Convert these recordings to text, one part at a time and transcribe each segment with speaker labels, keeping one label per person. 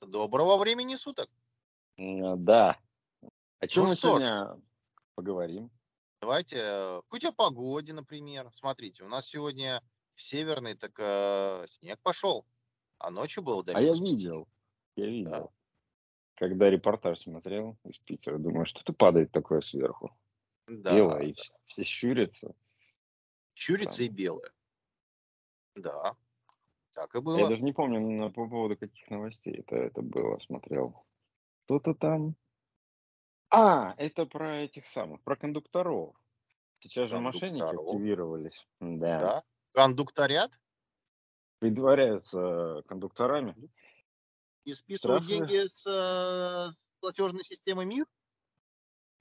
Speaker 1: Доброго времени суток.
Speaker 2: Да. О чем
Speaker 1: Ну
Speaker 2: мы
Speaker 1: что ж,
Speaker 2: сегодня поговорим?
Speaker 1: давайте э, хоть о погоде, например. Смотрите, у нас сегодня в Северный так э, снег пошел, а ночью было до
Speaker 2: А я видел, я
Speaker 1: Да,
Speaker 2: видел, когда репортаж смотрел из Питера, думаю, что-то падает такое сверху, белое,
Speaker 1: да,
Speaker 2: и
Speaker 1: да.
Speaker 2: вс- все щурятся
Speaker 1: Чурица и
Speaker 2: там.
Speaker 1: белое. Да, так и
Speaker 2: А Я
Speaker 1: было.
Speaker 2: даже не помню на, по поводу каких новостей это, это было, смотрел. Кто-то там... А, это про этих самых, про кондукторов. Сейчас же мошенники активировались. Да.
Speaker 1: Да. Кондукторят
Speaker 2: Притворяются кондукторами.
Speaker 1: и списывают
Speaker 2: Штрафы
Speaker 1: деньги с, э, с платежной системы МИР.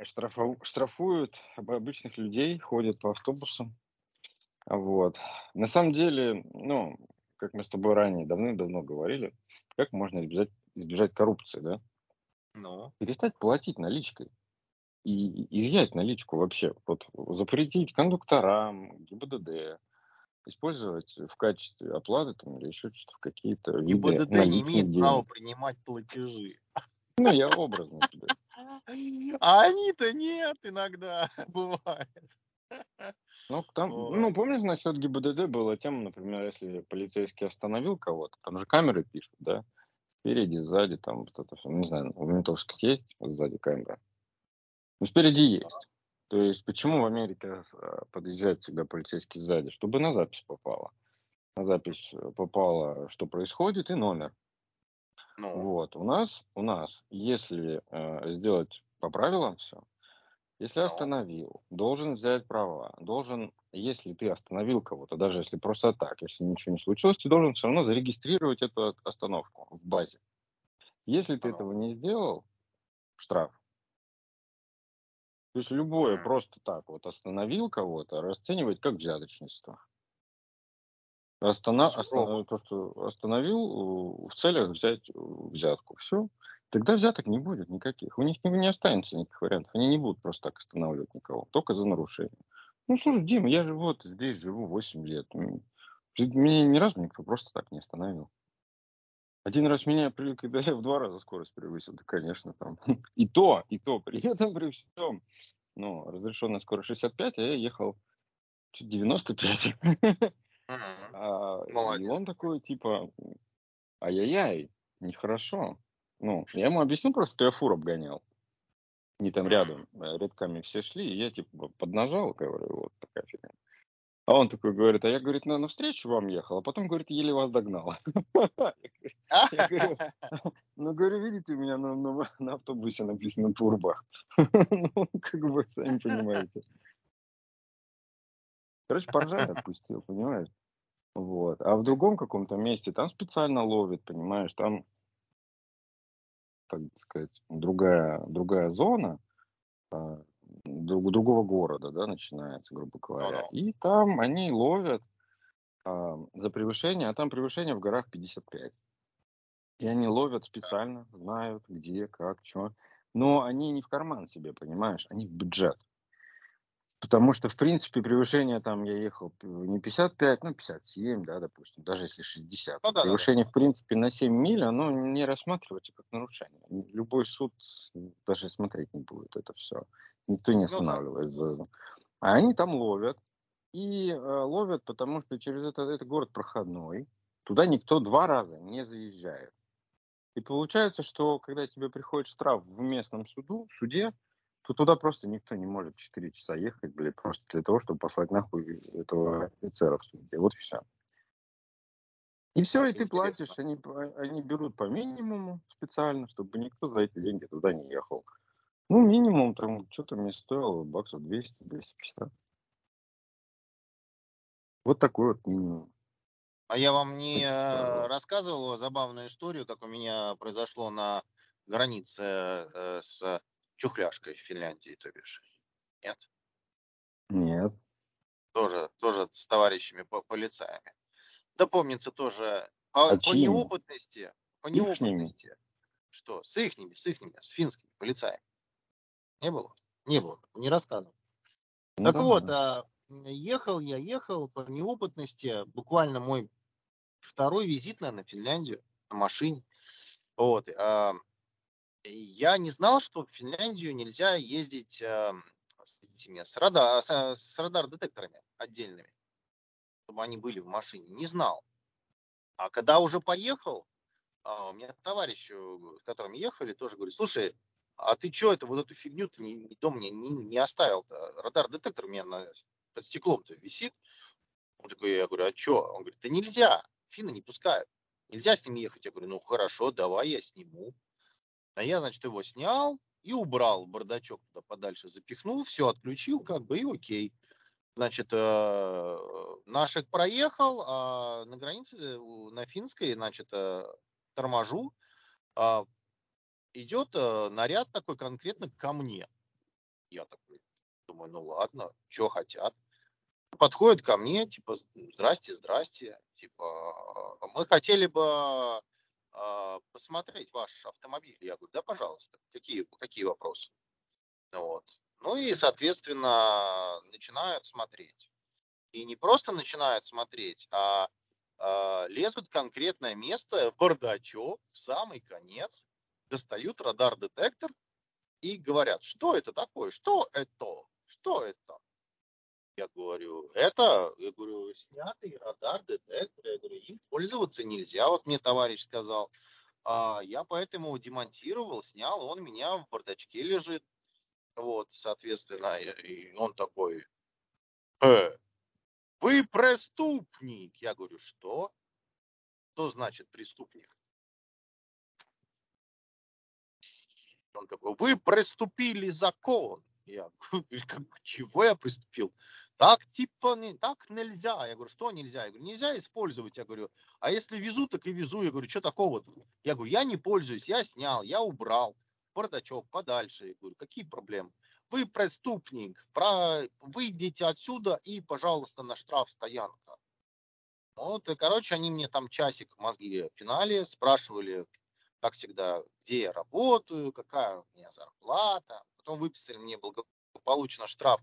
Speaker 2: Штрафу- штрафуют об- обычных людей, ходят по автобусам. Вот. На самом деле, ну, как мы с тобой ранее давным-давно говорили, как можно избежать, избежать коррупции, да?
Speaker 1: Ну,
Speaker 2: Перестать платить наличкой и изъять наличку вообще. Вот запретить кондукторам, ГИБДД, использовать в качестве оплаты там, или еще что-то в какие-то
Speaker 1: ГИБДД не имеет права принимать платежи.
Speaker 2: Ну, я образно тебе.
Speaker 1: А они-то нет иногда, бывает.
Speaker 2: Ну, там,
Speaker 1: Ой.
Speaker 2: ну, помнишь, насчет ГИБДД была тема, например, если полицейский остановил кого-то, там же камеры пишут, да, спереди, сзади, там вот это все, не знаю, у ментовских есть вот сзади камера? Ну, спереди есть. То есть, почему в Америке э, подъезжает всегда полицейский сзади? Чтобы на запись попало. На запись э, попало, что происходит, и номер.
Speaker 1: Ну,
Speaker 2: Вот, у нас, у нас, если э, сделать по правилам все, если
Speaker 1: ну,
Speaker 2: остановил, должен взять права, должен, если ты остановил кого-то, даже если просто так, если ничего не случилось, ты должен все равно зарегистрировать эту остановку в базе. Если ты
Speaker 1: ну.
Speaker 2: этого не сделал, штраф. То есть любое просто так вот остановил кого-то, расценивать как взяточничество. Остана- то, что остановил в целях взять э, взятку. Все. Тогда взяток не будет никаких. У них не, не останется никаких вариантов. Они не будут просто так останавливать никого. Только за нарушение. Ну, слушай, Дима, я же вот здесь живу 8 лет. Меня ни разу никто просто так не остановил. Один раз меня, когда я в два раза скорость превысил, да, конечно, там. И то, и то, при этом, при всем. Ну, разрешенная скорость 65, а я ехал чуть 95.
Speaker 1: Мгм.
Speaker 2: А, и
Speaker 1: Молодец.
Speaker 2: он такой, типа, ай-яй-яй, нехорошо. Ну, я ему объяснил просто, что я фур обгонял. Не там рядом, э, рядками все шли, и я, типа, поднажал, говорю, вот такая фигня. А он такой говорит, а я, говорит, на, навстречу вам ехал, а потом, говорит, еле вас догнал. Я говорю, ну, говорю, видите, у меня на автобусе написано турбо. Ну, как бы, сами понимаете. Короче, поржать отпустил, понимаешь? Вот. А в другом каком-то месте там специально ловит, понимаешь, там, так сказать, другая, другая зона, а, друг- другого города, да, начинается, грубо говоря. И там они ловят а, за превышение, а там превышение в горах 55. И они ловят специально, знают, где, как, что. Но они не в карман себе, понимаешь, они в бюджет. Потому что, в принципе, превышение там я ехал не 55, ну 57, да, допустим, даже если 60.
Speaker 1: Ну да, да, да.
Speaker 2: Превышение, в принципе, на 7 миль, оно не рассматривается как нарушение. Любой суд даже смотреть не будет это все. Никто не
Speaker 1: Ну да.
Speaker 2: останавливает. за- А они там ловят. И э, ловят, потому что через это, это город проходной. Туда никто два раза не заезжает. И получается, что когда тебе приходит штраф в местном суду, суде, то туда просто никто не может 4 часа ехать, блядь, просто для того, чтобы послать нахуй этого офицера в суде. Вот и все. И все, и ты платишь, они, они берут по минимуму специально, чтобы никто за эти деньги туда не ехал. Ну, минимум там, что-то мне стоило баксов 200-250. Вот такой вот минимум.
Speaker 1: А я вам не э, рассказывал забавную историю, как у меня произошло на границе э, с Чухляшкой в Финляндии, то бишь. Нет?
Speaker 2: Нет.
Speaker 1: Тоже, тоже с товарищами по полицаями. Да помнится тоже по,
Speaker 2: А
Speaker 1: по
Speaker 2: чьими?
Speaker 1: неопытности, по
Speaker 2: Ихними?
Speaker 1: неопытности. Что? С ихними, с ихними, с финскими полицаями. Не было? Не было. Не рассказывал. Ну, так да. вот, а, ехал я, ехал по неопытности, буквально мой второй визит, наверное, в Финляндию на машине. Вот. А, я не знал, что в Финляндию нельзя ездить а, с, этими, с, радар, с, с радар-детекторами отдельными, чтобы они были в машине. Не знал. А когда уже поехал, а, у меня товарищ, э, с которым ехали, тоже говорит, слушай, а ты что это, вот эту фигню-то не, дома не, не, не оставил -то? Радар-детектор у меня на, под стеклом-то висит. Он такой, я говорю, а что? Он говорит, да нельзя, финны не пускают. Нельзя с ним ехать. Я говорю, ну хорошо, давай я сниму. А я, значит, его снял и убрал бардачок туда подальше, запихнул, все отключил, как бы, и окей. Значит, э, наших проехал, а на границе, на финской, значит, э, торможу, а, идет э, наряд такой конкретно ко мне. Я такой думаю, ну ладно, что хотят. Подходит ко мне, типа, здрасте, здрасте, типа, мы хотели бы э, посмотреть ваш автомобиль. Я говорю, да, пожалуйста, какие, какие вопросы? Вот. Ну и, соответственно, начинают смотреть. И не просто начинают смотреть, а э, лезут в конкретное место, в бардачок, в самый конец, достают радар-детектор и говорят, что это такое, что это, что это? Я говорю, это, я говорю, снятый радар-детектор, я говорю, им пользоваться нельзя, вот мне товарищ сказал. А я поэтому демонтировал, снял, он у меня в бардачке лежит. Вот, соответственно, и он такой, э, вы преступник. Я говорю, что? Что значит преступник? Он такой, вы преступили закон. Я говорю, чего я приступил? Так типа не, так нельзя. Я говорю, что нельзя? Я говорю, нельзя использовать. Я говорю, а если везу, так и везу. Я говорю, что такого? -то? Я говорю, я не пользуюсь, я снял, я убрал. Бардачок подальше. Я говорю, какие проблемы? Вы преступник, про... выйдите отсюда и, пожалуйста, на штраф стоянка. Вот, и, короче, они мне там часик мозги пинали, спрашивали, как всегда, где я работаю, какая у меня зарплата. Потом выписали мне благополучно штраф.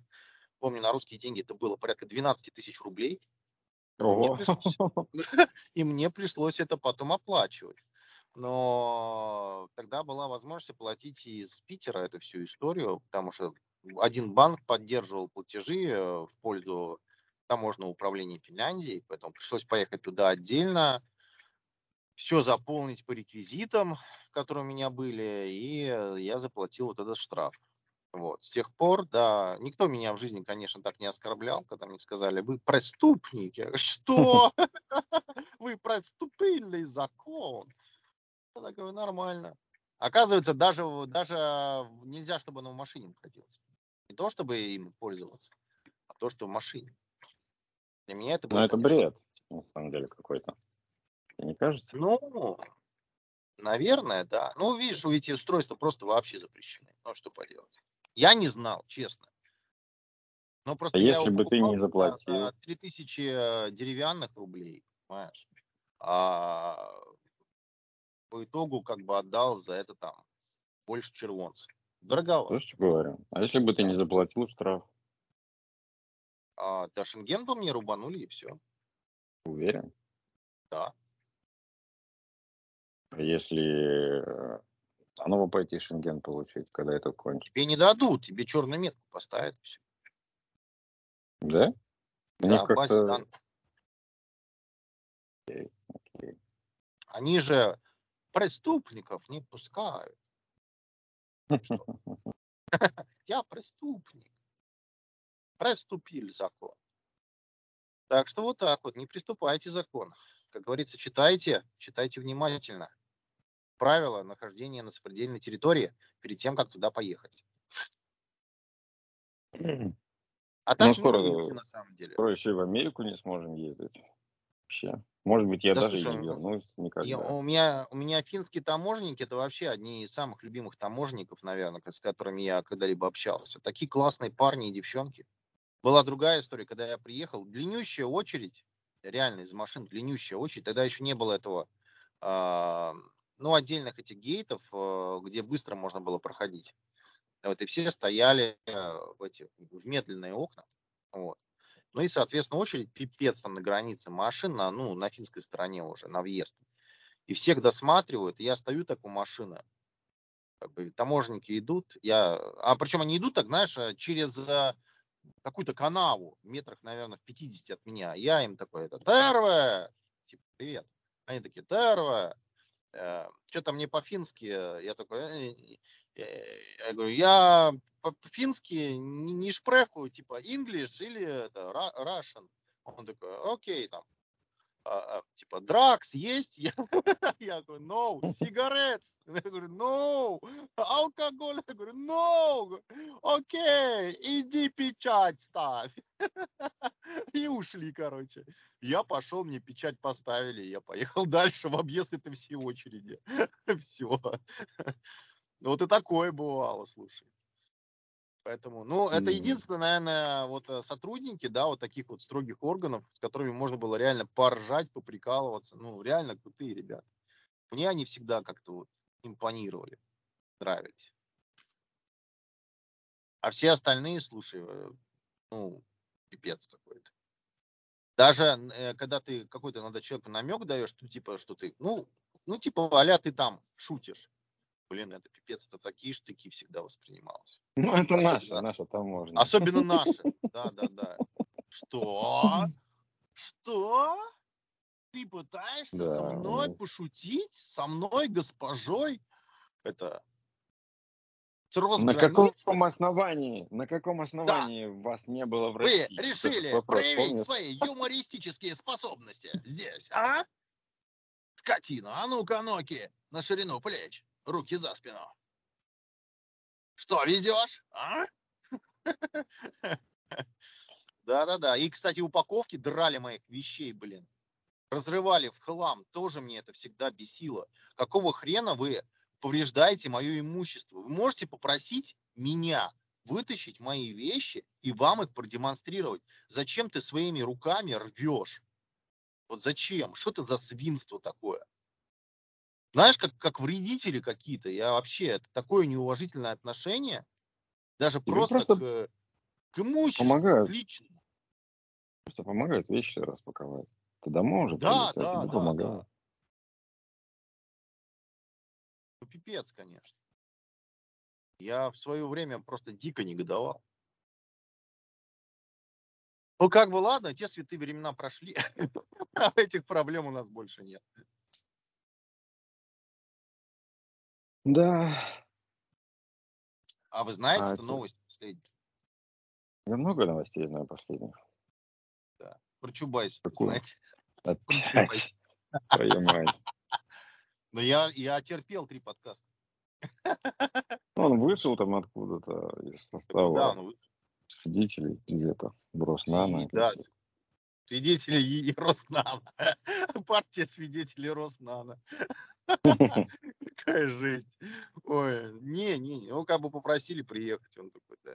Speaker 1: Помню, на русские деньги это было порядка 12 тысяч рублей. Ого. И мне пришлось это потом оплачивать. Но тогда была возможность оплатить из Питера эту всю историю, потому что один банк поддерживал платежи э, в пользу таможенного управления Финляндии, поэтому пришлось поехать туда отдельно, все заполнить по реквизитам, которые у меня были, и э, я заплатил вот этот штраф. Вот. С тех пор, да, никто меня в жизни, конечно, так не оскорблял, когда мне сказали, вы преступник. Я говорю, что? Вы преступили закон. Я такой, нормально. Оказывается, даже, даже нельзя, чтобы оно в машине находилось. Не то, чтобы им пользоваться, а то, что в машине.
Speaker 2: Для меня это. Ну, это бред, на самом деле, какой-то. Не кажется?
Speaker 1: Ну, наверное, да. Ну, видишь, эти устройства просто вообще запрещены. Ну, что поделать. Я не знал, честно.
Speaker 2: Но просто а если бы ты не заплатил?
Speaker 1: 3000 э, деревянных рублей, понимаешь? А по итогу как бы отдал за это там больше червонцев. Дороговато.
Speaker 2: То, что говорю. А если бы ты не заплатил штраф?
Speaker 1: А, да, Шенген по мне рубанули и все.
Speaker 2: Уверен?
Speaker 1: Да.
Speaker 2: Если э, заново пойти Шенген получить, когда это кончится.
Speaker 1: Тебе не дадут, тебе черную метку поставят. Все.
Speaker 2: Да?
Speaker 1: Да, в базе данных. Okay, okay. Они же преступников не пускают. Я преступник. Преступил закон. Так что вот так вот, не приступайте закон. Как говорится, читайте, читайте внимательно правила нахождения на сопредельной территории перед тем, как туда поехать.
Speaker 2: А так ну, скоро, не на самом деле. Скоро еще и в Америку не сможем ездить. Вообще. Может быть, я да, даже слушай, не вернусь никогда. Я,
Speaker 1: у, меня, у меня финские таможенники, это вообще одни из самых любимых таможенников, наверное, с которыми я когда-либо общался. Такие классные парни и девчонки. Была другая история, когда я приехал, длиннющая очередь, реально из машин длиннющая очередь, тогда еще не было этого э, ну, отдельных этих гейтов, э, где быстро можно было проходить. Вот, и все стояли э, в, эти, в медленные окна. Вот. Ну и, соответственно, очередь пипец там на границе машин, на, ну, на финской стороне уже, на въезд. И всех досматривают, и я стою так у машины, как бы таможенники идут, я, а причем они идут так, знаешь, э, через какую-то канаву, метрах, наверное, в 50 от меня. Я им такой, это, Терве, типа, привет. Они такие, Терве, э, что-то мне по-фински, я такой, я говорю, я по-фински не шпреху, типа, English или это, Russian. Он такой, окей, там, а, а, типа, дракс есть? Я, я говорю, no, сигарет. Я говорю, no, алкоголь. Я говорю, no, окей, иди печать ставь. И ушли, короче. Я пошел, мне печать поставили, я поехал дальше в объезд этой всей очереди. Все. Вот и такое бывало, слушай. Поэтому, ну, это единственное, наверное, вот э, сотрудники, да, вот таких вот строгих органов, с которыми можно было реально поржать, поприкалываться. Ну, реально крутые ребята. Мне они всегда как-то вот импонировали, нравились. А все остальные, слушай, э, ну, пипец какой-то. Даже э, когда ты какой-то надо человеку намек даешь, что типа, что ты, ну, ну, типа, аля ты там шутишь блин, это пипец, это такие штыки всегда воспринималось.
Speaker 2: Ну, это особенно, наше, наше там можно.
Speaker 1: Особенно наши, да, да, да. Что? Что? Ты пытаешься да. со мной пошутить? Со мной, госпожой? Это
Speaker 2: на каком основании, на каком основании да. вас не было в России?
Speaker 1: Вы решили вопрос, проявить помнишь? свои юмористические способности здесь, а? Скотина, а ну-ка, ноки, на ширину плеч руки за спину. Что, везешь, а? Да-да-да. И, кстати, упаковки драли моих вещей, блин. Разрывали в хлам. Тоже мне это всегда бесило. Какого хрена вы повреждаете мое имущество? Вы можете попросить меня вытащить мои вещи и вам их продемонстрировать. Зачем ты своими руками рвешь? Вот зачем? Что это за свинство такое? Знаешь, как, как вредители какие-то. Я вообще, это такое неуважительное отношение, даже просто, просто к, к имуществу, помогают. к личному.
Speaker 2: Просто помогают вещи распаковать. Ты домой уже
Speaker 1: да, прилетел, да, да, помогают. Да. Ну, пипец, конечно. Я в свое время просто дико негодовал. Ну, как бы ладно, те святые времена прошли. А этих проблем у нас больше нет.
Speaker 2: Да.
Speaker 1: А вы знаете А эту новость последнюю?
Speaker 2: я много новостей знаю последних.
Speaker 1: Да. Про Чубайса,
Speaker 2: Какую?
Speaker 1: знаете?
Speaker 2: Опять. Твою мать.
Speaker 1: Но я, я терпел три подкаста.
Speaker 2: Он вышел там откуда-то из Да, состава он вышел. свидетелей где-то. Броснана.
Speaker 1: Да, свидетели Роснана. Партия свидетелей Роснана. Какая жесть. Ой, не, не, не. Ну, как бы попросили приехать. Он такой, да,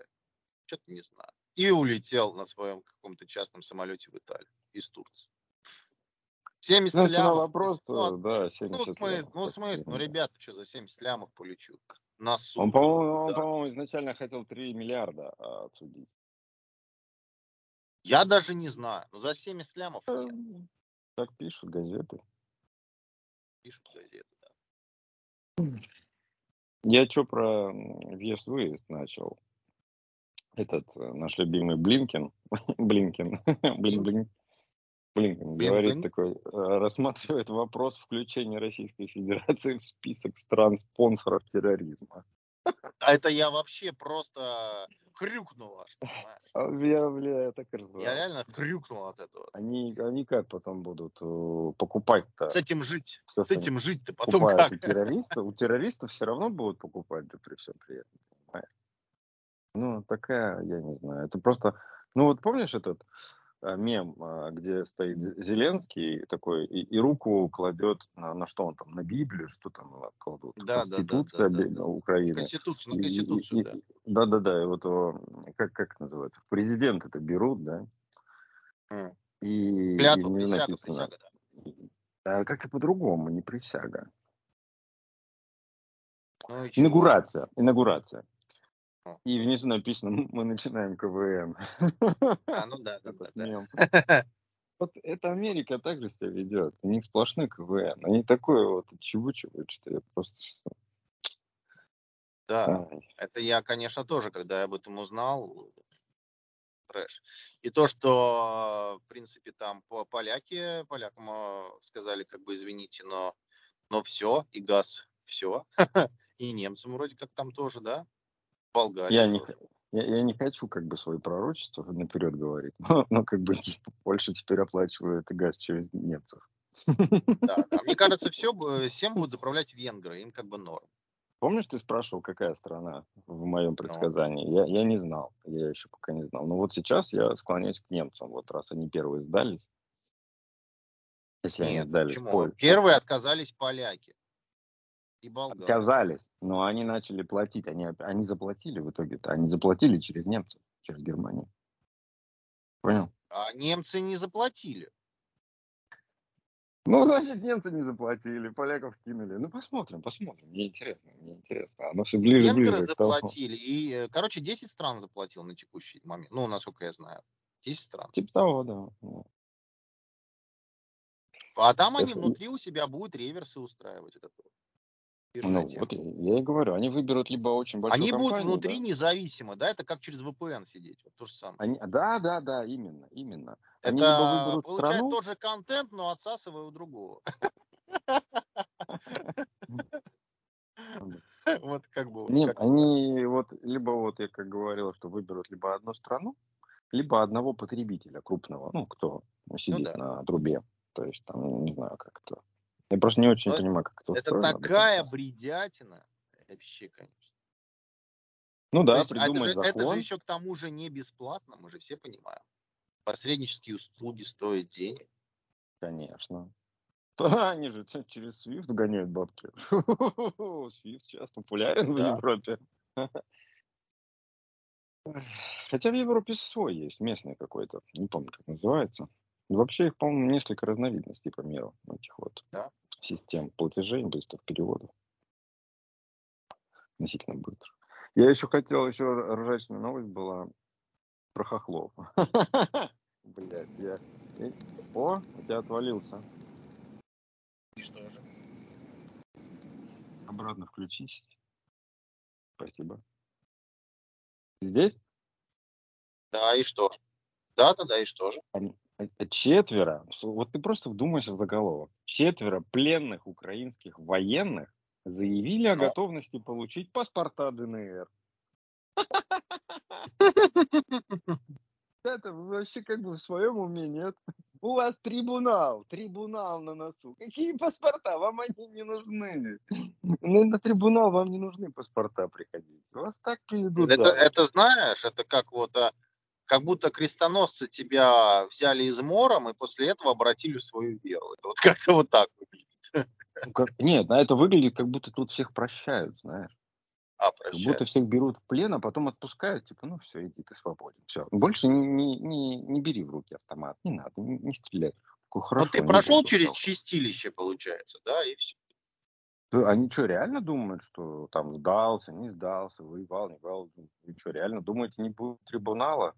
Speaker 1: что-то не знаю. И улетел на своем каком-то частном самолете в Италию из Турции. 70 ну, лямов.
Speaker 2: вопрос, ну, да,
Speaker 1: 70 ну, смысл, лямов. Ну, смысл, ну, ребята, что, за 70 лямов полечу? На
Speaker 2: суд. Он, по-моему, да. он, по-моему, изначально хотел 3 миллиарда а, отсудить.
Speaker 1: Я даже не знаю. Но за 70 лямов нет.
Speaker 2: Так пишут газеты.
Speaker 1: Пишут газеты.
Speaker 2: Я что про въезд-выезд начал? Этот э, наш любимый Блинкин, Блинкин, Блин, Блин, Блинкин говорит такой, э, рассматривает вопрос включения Российской Федерации в список стран-спонсоров терроризма.
Speaker 1: А это я вообще просто хрюкнул аж,
Speaker 2: я, бля, я так
Speaker 1: ржал. Я реально хрюкнул от этого.
Speaker 2: Они, они как потом будут э, покупать-то?
Speaker 1: С этим жить. С этим жить-то потом как?
Speaker 2: У террористов, у террористов все равно будут покупать, да при всем при этом, понимаешь? Ну, такая, я не знаю. Это просто... Ну, вот помнишь этот Э, мем, а, где стоит Зеленский такой и, и руку кладет на, на что он там, на Библию, что там кладут?
Speaker 1: Да, Конституция
Speaker 2: да, да, да, Украины.
Speaker 1: Конституцию, на Конституцию,
Speaker 2: и, да. Да, да, да, и вот как, как называется, президент это берут, да?
Speaker 1: Mm. И, Клятву, и
Speaker 2: написано, присяга, да. А как-то по-другому, не присяга. Ну, инаугурация, инаугурация. И внизу написано, мы начинаем КВН.
Speaker 1: А, ну да, да, да. да.
Speaker 2: Вот это Америка так же себя ведет. У них сплошной КВН. Они такое вот чебучивают, что я просто...
Speaker 1: Да, Ай. это я, конечно, тоже, когда я об этом узнал, трэш. И то, что, в принципе, там поляки, полякам а, сказали, как бы, извините, но, но все, и газ, все. И немцам вроде как там тоже, да?
Speaker 2: Болгария. Я не, я, я не хочу как бы свои пророчества наперед говорить, но, но как бы Польша теперь оплачивает газ через немцев.
Speaker 1: Да, да. Мне кажется, все, всем будут заправлять венгры, им как бы норм.
Speaker 2: Помнишь, ты спрашивал, какая страна в моем ну. предсказании? Ну. Я, я не знал, я еще пока не знал. Но вот сейчас я склоняюсь к немцам, вот раз они первые сдались.
Speaker 1: Если Нет, они сдались. Почему? Первые отказались поляки
Speaker 2: и болгары. Отказались, но они начали платить. Они, они заплатили в итоге-то. Они заплатили через немцев, через Германию. Понял?
Speaker 1: А немцы не заплатили.
Speaker 2: Ну, значит, немцы не заплатили, поляков кинули. Ну, посмотрим, посмотрим. Мне интересно, мне интересно. Оно все ближе, Венгры ближе.
Speaker 1: заплатили. И, э, короче, 10 стран заплатил на текущий момент. Ну, насколько я знаю. 10 стран.
Speaker 2: Типа того, да.
Speaker 1: А там они внутри у себя будут реверсы устраивать. Это
Speaker 2: ну, вот я и говорю, они выберут либо очень большую
Speaker 1: Они компанию, будут внутри да? независимо, да, это как через VPN сидеть, вот то же самое.
Speaker 2: Они, да, да, да, именно, именно.
Speaker 1: Они это получают страну... тот же контент, но отсасывая у другого.
Speaker 2: Вот как бы. Нет, они вот, либо вот я как говорил, что выберут либо одну страну, либо одного потребителя крупного, ну, кто сидит ну на трубе. То есть там, не знаю, как это я просто не очень Но понимаю, как это.
Speaker 1: Это такая бредятина. Вообще, конечно.
Speaker 2: Ну да, есть, придумать это
Speaker 1: же, закон. Это же еще к тому же не бесплатно, мы же все понимаем. Посреднические услуги стоят денег.
Speaker 2: Конечно. Да, они же через Swift гоняют бабки. Swift сейчас популярен да. в Европе. Хотя в Европе свой есть, местный какой-то. Не помню, как называется. Вообще их, по-моему, несколько разновидностей по миру этих вот да? Систем платежей, быстрых переводов. Относительно быстро. Я еще хотел, еще ржачная новость была про хохлов. Блять, я... О, у тебя отвалился.
Speaker 1: И что же?
Speaker 2: Обратно включись. Спасибо. Здесь?
Speaker 1: Да, и что? Да, да, да, и что же?
Speaker 2: Они, Э, четверо, вот ты просто вдумайся в заголовок, четверо пленных украинских военных заявили о готовности получить паспорта ДНР. Это вообще как бы в своем уме нет. У вас трибунал, трибунал на носу. Какие паспорта? Вам они не нужны. На трибунал вам не нужны паспорта приходить. Вас так приведут.
Speaker 1: Это, это знаешь, это как вот а, как будто крестоносцы тебя взяли измором и после этого обратили в свою веру. Это вот как-то вот так выглядит.
Speaker 2: Ну, как, нет, на это выглядит, как будто тут всех прощают, знаешь.
Speaker 1: А,
Speaker 2: прощают. Как будто всех берут в плен, а потом отпускают, типа, ну все, иди, ты свободен. Все. Больше не, не, не, не бери в руки автомат, не надо, не, не стреляй.
Speaker 1: Хорошо, Но ты прошел через чистилище, получается, да, и все.
Speaker 2: Они что, реально думают, что там сдался, не сдался, воевал, не воевал? Вы что, реально думаете, не будет трибунала?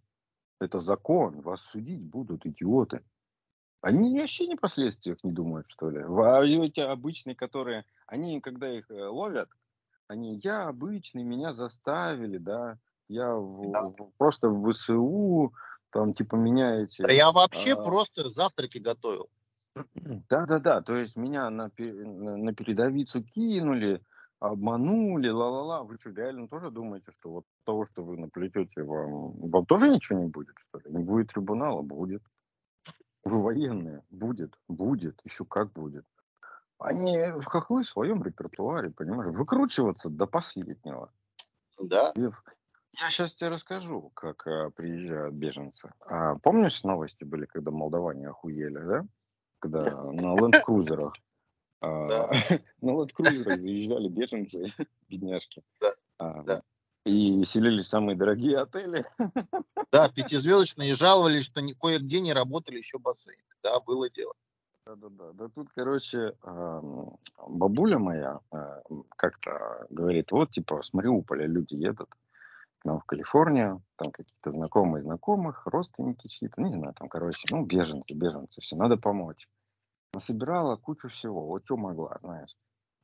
Speaker 2: Это закон, вас судить будут идиоты. Они вообще не последствиях не думают, что ли. А эти обычные, которые, они, когда их э, ловят, они, я обычный, меня заставили, да, я в, да. В, просто в ВСУ, там, типа, меняете.
Speaker 1: Да я вообще а... просто завтраки готовил.
Speaker 2: Да-да-да, то есть меня на, на передовицу кинули, обманули, ла-ла-ла. Вы что, реально тоже думаете, что вот того, что вы наплетете, вам, вам тоже ничего не будет, что ли? Не будет трибунала? Будет. Вы военные? Будет. Будет. Еще как будет. Они в хохлы в своем репертуаре, понимаешь, выкручиваться до последнего.
Speaker 1: Да.
Speaker 2: Я сейчас тебе расскажу, как а, приезжают беженцы. А, помнишь, новости были, когда молдаване охуели, да? Когда на ленд-крузерах а, ну вот крузеры заезжали беженцы, бедняжки.
Speaker 1: Да, а, да.
Speaker 2: И селились самые дорогие отели.
Speaker 1: Да, пятизвездочные, жаловались, что кое-где не работали еще бассейны. Да, было дело.
Speaker 2: Да-да-да. Да тут, короче, бабуля моя как-то говорит, вот, типа, с Мариуполя люди едут, к нам в Калифорнию, там какие-то знакомые знакомых, родственники чьи-то, не знаю, там, короче, ну, беженцы, беженцы, все, надо помочь. Насобирала кучу всего, вот что могла, знаешь.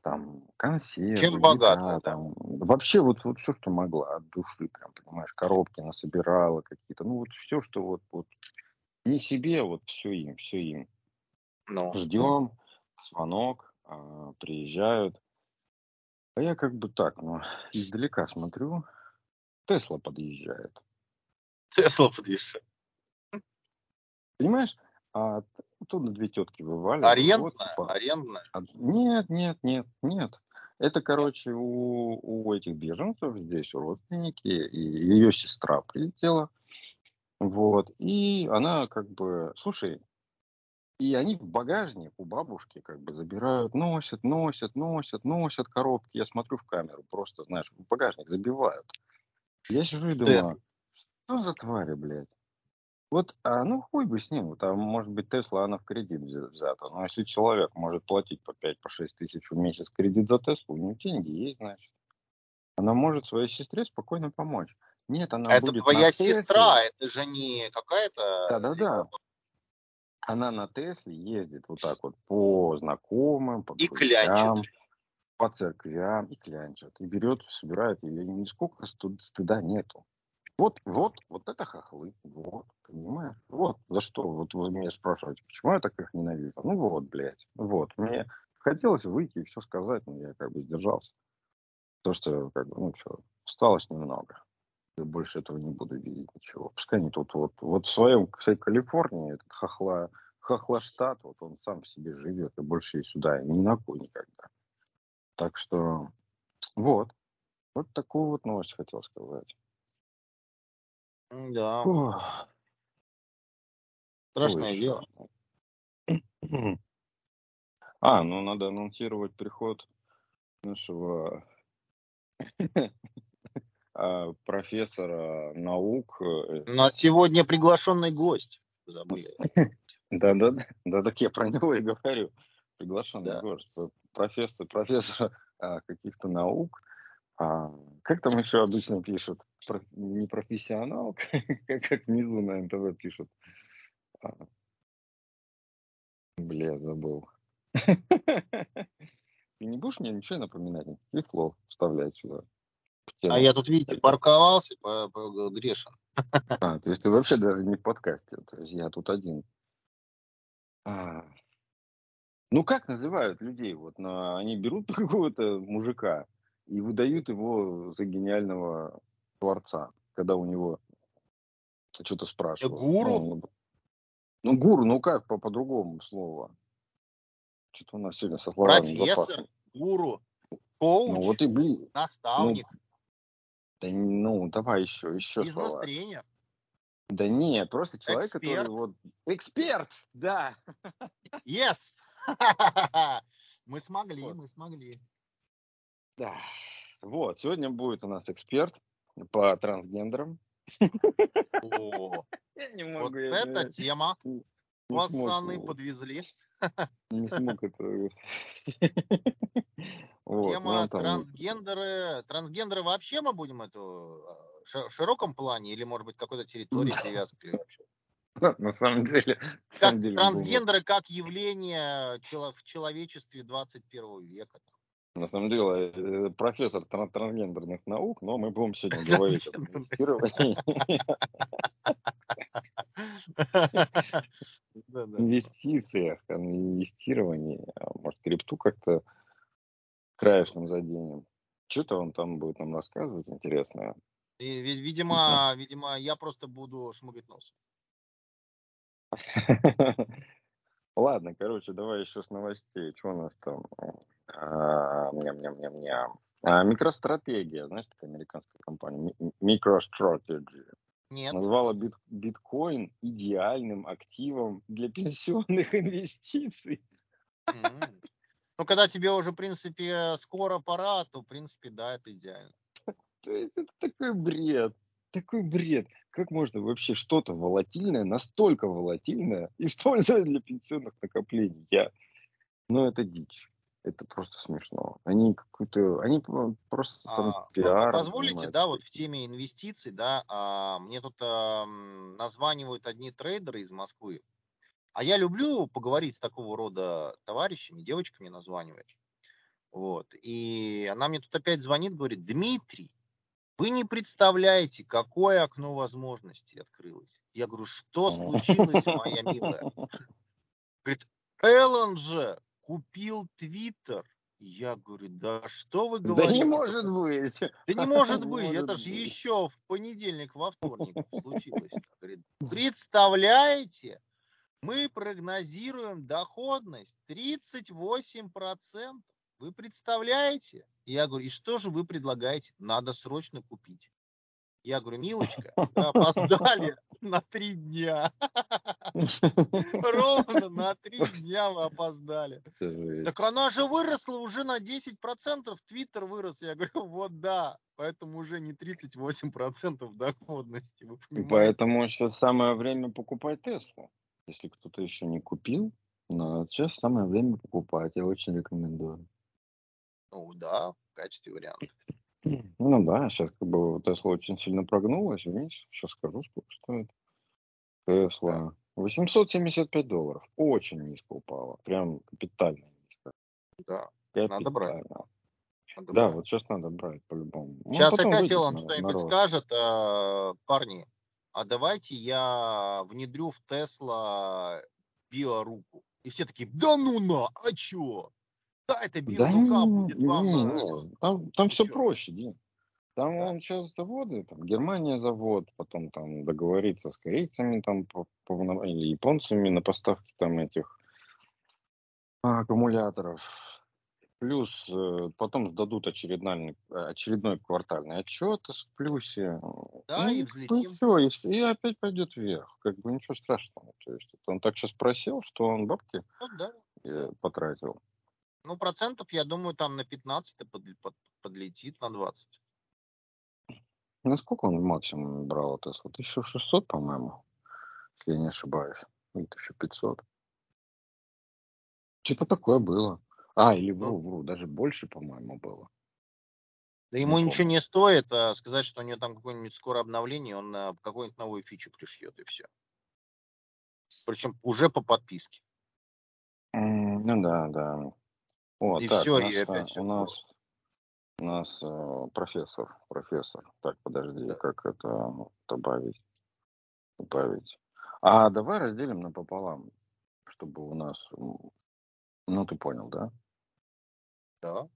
Speaker 2: Там консервы,
Speaker 1: Чем богато,
Speaker 2: еда, там, вообще вот, вот все, что могла, от души, прям, понимаешь, коробки насобирала какие-то, ну, вот все, что вот, вот, не себе, вот все им, все им.
Speaker 1: Ну,
Speaker 2: Ждем, звонок, а, приезжают. А я как бы так, ну, издалека смотрю, Тесла подъезжает.
Speaker 1: Тесла подъезжает.
Speaker 2: Понимаешь? А т- оттуда две тетки вываливают.
Speaker 1: Арендная?
Speaker 2: Вот, типа,
Speaker 1: Арендная?
Speaker 2: а- Нет, нет, нет, нет. Это, короче, у, у этих беженцев здесь родственники, и ее сестра прилетела. Вот. И она как бы, слушай, и они в багажник у бабушки как бы забирают, носят, носят, носят, носят коробки. Я смотрю в камеру, просто, знаешь, в багажник забивают. Я сижу и думаю, что за твари, блядь? Вот, а, ну хуй бы с ним, там, может быть, Тесла, она в кредит взя- взята, но если человек может платить по 5-6 по шесть тысяч в месяц кредит за Теслу, у него деньги есть, значит. Она может своей сестре спокойно помочь. Нет, она
Speaker 1: Это
Speaker 2: будет
Speaker 1: твоя
Speaker 2: на Тесле.
Speaker 1: сестра, это же не какая-то...
Speaker 2: Да-да-да. Она на Тесле ездит вот так вот по знакомым, по
Speaker 1: И клянчит.
Speaker 2: по церквям и клянчит. И берет, собирает, и нисколько стыд- стыда нету. Вот, вот, вот это хохлы. Вот, понимаешь? Вот, за что? Вот вы меня спрашиваете, почему я так их ненавижу? Ну вот, блядь. Вот. Мне хотелось выйти и все сказать, но я как бы сдержался. То, что, как бы, ну что, осталось немного. Я больше этого не буду видеть ничего. Пускай они тут вот, вот в своем, в своей Калифорнии, этот хохла, хохла штат, вот он сам в себе живет, и больше и сюда ни на кой никогда. Так что, вот. Вот такую вот новость хотел сказать.
Speaker 1: Да,
Speaker 2: Ох,
Speaker 1: страшное
Speaker 2: ой,
Speaker 1: дело.
Speaker 2: что. А, ну надо анонсировать приход нашего а, профессора наук. э,
Speaker 1: У нас сегодня приглашенный гость. Забыли.
Speaker 2: Да, да, да, да, так я про него и говорю. Приглашенный
Speaker 1: Да.
Speaker 2: гость, профессор, профессор а, каких-то наук. А, как там еще обычно пишут? Не профессионал, как, как внизу на НТВ пишут. А, бля, забыл. Ты не будешь мне ничего напоминать, никаких слов вставлять сюда?
Speaker 1: А я тут, видите, парковался, по- по- грешен.
Speaker 2: А, то есть ты вообще даже не в подкасте, то есть я тут один. А. Ну как называют людей? Вот на, они берут какого-то мужика и выдают его за гениального творца, когда у него что-то спрашивают.
Speaker 1: Гуру?
Speaker 2: Ну, ну, гуру, ну как по- по-другому слово? Что-то у нас сегодня со словами
Speaker 1: Профессор,
Speaker 2: запахло.
Speaker 1: гуру,
Speaker 2: Ну
Speaker 1: коуч,
Speaker 2: вот и блин.
Speaker 1: наставник,
Speaker 2: Да, ну, давай еще, еще
Speaker 1: бизнес-тренер.
Speaker 2: Да нет, просто человек,
Speaker 1: Эксперт.
Speaker 2: который вот... Эксперт, да.
Speaker 1: Yes! Мы смогли,
Speaker 2: Вот.
Speaker 1: мы смогли.
Speaker 2: Да. Вот, сегодня будет у нас эксперт по трансгендерам.
Speaker 1: О,
Speaker 2: Я не
Speaker 1: вот
Speaker 2: я
Speaker 1: эта
Speaker 2: не-
Speaker 1: тема.
Speaker 2: не
Speaker 1: Пацаны
Speaker 2: смог,
Speaker 1: подвезли.
Speaker 2: не смог это... Вот,
Speaker 1: Тема
Speaker 2: ну, там
Speaker 1: трансгендеры. Трансгендеры вообще мы будем эту э, ш- в широком плане или, может быть, какой-то территории привязкой вообще?
Speaker 2: На самом деле...
Speaker 1: Как
Speaker 2: самом деле,
Speaker 1: трансгендеры как явление в человечестве 21 века.
Speaker 2: На самом деле, э, профессор тран- трансгендерных наук, но мы будем сегодня говорить о инвестировании,
Speaker 1: Да-да.
Speaker 2: инвестициях, о инвестировании, а может, крипту как-то краешком заденем. Что-то он там будет нам рассказывать интересное.
Speaker 1: И, ви- видимо, видимо, я просто буду шмыгать нос.
Speaker 2: Ладно, короче, давай еще с новостей. Что у нас там? А, Ням-ням-ням-ням. А, Микростратегия, знаешь, такая американская компания. Ми- MicroStrategy.
Speaker 1: Нет.
Speaker 2: Назвала бит- биткоин идеальным активом для пенсионных инвестиций.
Speaker 1: Ну, когда тебе уже, в принципе, скоро пора, то, в принципе, да, это идеально.
Speaker 2: То есть это такой бред. Такой бред. Как можно вообще что-то волатильное, настолько волатильное, использовать для пенсионных накоплений? Я... Ну, это дичь. Это просто смешно. Они какую-то, они просто там
Speaker 1: А,
Speaker 2: пиаром
Speaker 1: Позволите,
Speaker 2: занимаются.
Speaker 1: да, вот в теме инвестиций, да, а, мне тут ам, названивают одни трейдеры из Москвы, а я люблю поговорить с такого рода товарищами, девочка мне названивает, вот, и она мне тут опять звонит, говорит, Дмитрий, вы не представляете, какое окно возможностей открылось. Я говорю, что случилось, моя милая? Говорит, Эллен же купил Твиттер. Я говорю, да что вы
Speaker 2: Да
Speaker 1: говорите?
Speaker 2: не может быть.
Speaker 1: Да не может быть,
Speaker 2: может
Speaker 1: это же еще в понедельник, во вторник случилось. Говорит, представляете, мы прогнозируем доходность 38%. Вы представляете? Я говорю, и что же вы предлагаете? Надо срочно купить. Я говорю, милочка, вы опоздали на три дня. Ровно на три дня вы опоздали. Так она же выросла уже на 10%, Твиттер вырос. Я говорю, вот да, поэтому уже не 38% доходности.
Speaker 2: Поэтому сейчас самое время покупать Теслу. Если кто-то еще не купил, но сейчас самое время покупать. Я очень рекомендую.
Speaker 1: Ну да, в качестве варианта.
Speaker 2: Ну да, сейчас как бы Тесла очень сильно прогнулась. Видишь, сейчас скажу, сколько стоит. Тесла. 875 долларов. Очень низко упала. Прям капитально низко.
Speaker 1: Да,
Speaker 2: Капитально.
Speaker 1: Надо брать. надо
Speaker 2: Да,
Speaker 1: брать.
Speaker 2: вот сейчас надо брать по-любому. Ну,
Speaker 1: Сейчас
Speaker 2: потом
Speaker 1: опять Илон что-нибудь скажет, а, парни, а давайте я внедрю в Тесла биоруку. И все такие, да ну на, а чё? Да, это
Speaker 2: Да
Speaker 1: биорука
Speaker 2: не,
Speaker 1: будет вам.
Speaker 2: не,
Speaker 1: на
Speaker 2: не, там, там все проще, Дим. Там
Speaker 1: Да?
Speaker 2: он сейчас заводы, там Германия завод, потом там договориться с корейцами там по, по- или японцами на поставки там этих а, аккумуляторов. Плюс э, потом сдадут очередной, очередной квартальный отчет в плюсе.
Speaker 1: Да, и
Speaker 2: Ну,
Speaker 1: взлетим.
Speaker 2: все, и, и опять пойдет вверх. Как бы ничего страшного. То есть он так сейчас просел, что он бабки
Speaker 1: Ну да.
Speaker 2: э, потратил.
Speaker 1: Ну, процентов, я думаю, там на 15 под- под- подлетит, на 20.
Speaker 2: Насколько он максимум брал Тесла? 1600, по-моему, если я не ошибаюсь. Или 1500. Типа такое было. А, или
Speaker 1: Ну.
Speaker 2: вру, вру, даже больше, по-моему, было.
Speaker 1: Да ему
Speaker 2: Не
Speaker 1: ничего
Speaker 2: помню.
Speaker 1: не стоит а, сказать, что у него там какое-нибудь скоро обновление, он а, какую-нибудь новую фичу пришьет, и все. Причем уже по подписке.
Speaker 2: М, Ну да, да. О,
Speaker 1: И
Speaker 2: так,
Speaker 1: всё,
Speaker 2: у
Speaker 1: и
Speaker 2: нас,
Speaker 1: опять
Speaker 2: а,
Speaker 1: всё
Speaker 2: у нас, у нас э, профессор, профессор. Так, подожди,
Speaker 1: Да.
Speaker 2: как это добавить? Добавить. А давай разделим напополам, чтобы у нас, ну ты понял, да?
Speaker 1: Да.